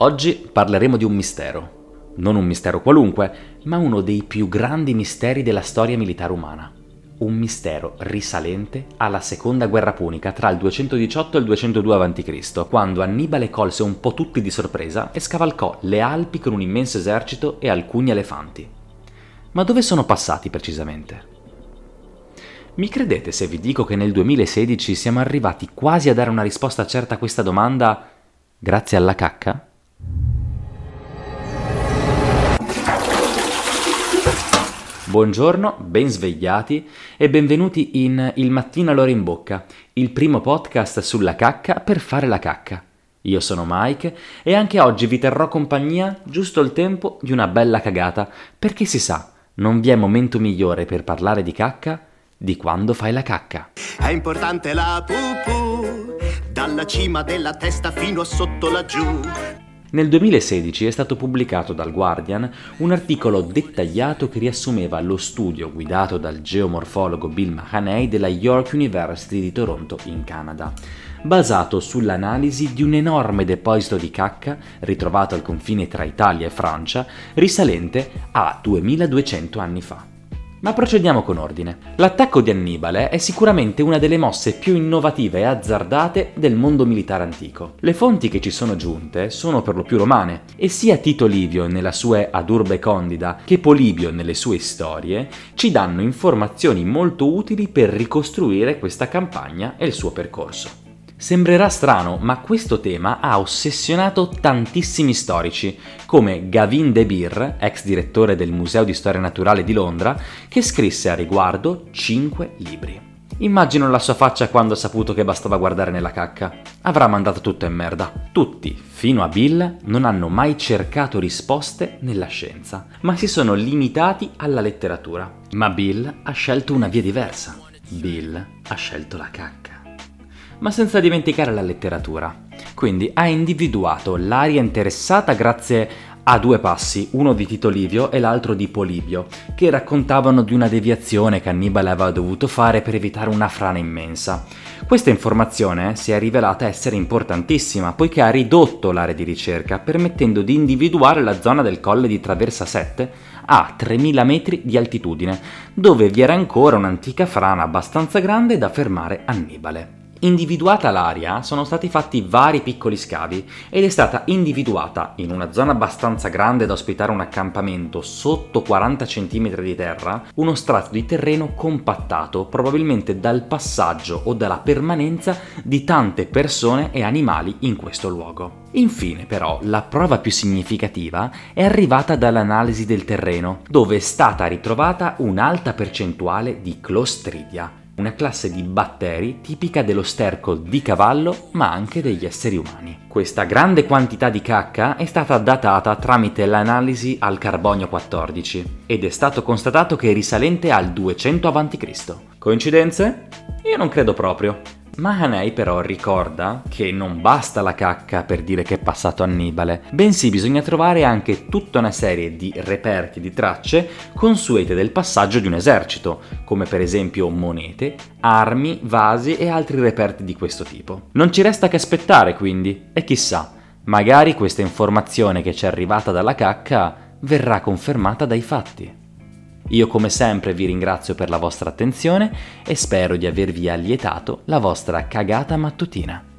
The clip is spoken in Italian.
Oggi parleremo di un mistero. Non un mistero qualunque, ma uno dei più grandi misteri della storia militare umana. Un mistero risalente alla seconda guerra punica tra il 218 e il 202 a.C., quando Annibale colse un po' tutti di sorpresa e scavalcò le Alpi con un immenso esercito e alcuni elefanti. Ma dove sono passati precisamente? Mi credete se vi dico che nel 2016 siamo arrivati quasi a dare una risposta certa a questa domanda grazie alla cacca? Buongiorno, ben svegliati e benvenuti in Il mattino all'ora in bocca, il primo podcast sulla cacca per fare la cacca. Io sono Mike e anche oggi vi terrò compagnia giusto il tempo di una bella cagata, perché si sa, non vi è momento migliore per parlare di cacca di quando fai la cacca. È importante la pupù, dalla cima della testa fino a sotto laggiù. Nel 2016 è stato pubblicato dal Guardian un articolo dettagliato che riassumeva lo studio guidato dal geomorfologo Bill Mahaney della York University di Toronto in Canada, basato sull'analisi di un enorme deposito di cacca ritrovato al confine tra Italia e Francia, risalente a 2200 anni fa. Ma procediamo con ordine. L'attacco di Annibale è sicuramente una delle mosse più innovative e azzardate del mondo militare antico. Le fonti che ci sono giunte sono per lo più romane e sia Tito Livio nella sua Ad Urbe Condida che Polibio nelle sue storie ci danno informazioni molto utili per ricostruire questa campagna e il suo percorso. Sembrerà strano, ma questo tema ha ossessionato tantissimi storici, come Gavin De Beer, ex direttore del Museo di Storia Naturale di Londra, che scrisse a riguardo 5 libri. Immagino la sua faccia quando ha saputo che bastava guardare nella cacca. Avrà mandato tutto in merda. Tutti, fino a Bill, non hanno mai cercato risposte nella scienza, ma si sono limitati alla letteratura. Ma Bill ha scelto una via diversa. Bill ha scelto la cacca ma senza dimenticare la letteratura. Quindi ha individuato l'area interessata grazie a due passi, uno di Tito Livio e l'altro di Polibio, che raccontavano di una deviazione che Annibale aveva dovuto fare per evitare una frana immensa. Questa informazione si è rivelata essere importantissima, poiché ha ridotto l'area di ricerca, permettendo di individuare la zona del colle di Traversa 7 a 3000 metri di altitudine, dove vi era ancora un'antica frana abbastanza grande da fermare Annibale. Individuata l'area, sono stati fatti vari piccoli scavi ed è stata individuata, in una zona abbastanza grande da ospitare un accampamento sotto 40 cm di terra, uno strato di terreno compattato, probabilmente dal passaggio o dalla permanenza di tante persone e animali in questo luogo. Infine, però, la prova più significativa è arrivata dall'analisi del terreno, dove è stata ritrovata un'alta percentuale di Clostridia una classe di batteri tipica dello sterco di cavallo ma anche degli esseri umani. Questa grande quantità di cacca è stata datata tramite l'analisi al carbonio 14 ed è stato constatato che è risalente al 200 a.C. Coincidenze? Io non credo proprio. Mahanei però ricorda che non basta la cacca per dire che è passato Annibale, bensì bisogna trovare anche tutta una serie di reperti di tracce consuete del passaggio di un esercito, come per esempio monete, armi, vasi e altri reperti di questo tipo. Non ci resta che aspettare quindi, e chissà, magari questa informazione che ci è arrivata dalla cacca verrà confermata dai fatti. Io come sempre vi ringrazio per la vostra attenzione e spero di avervi allietato la vostra cagata mattutina.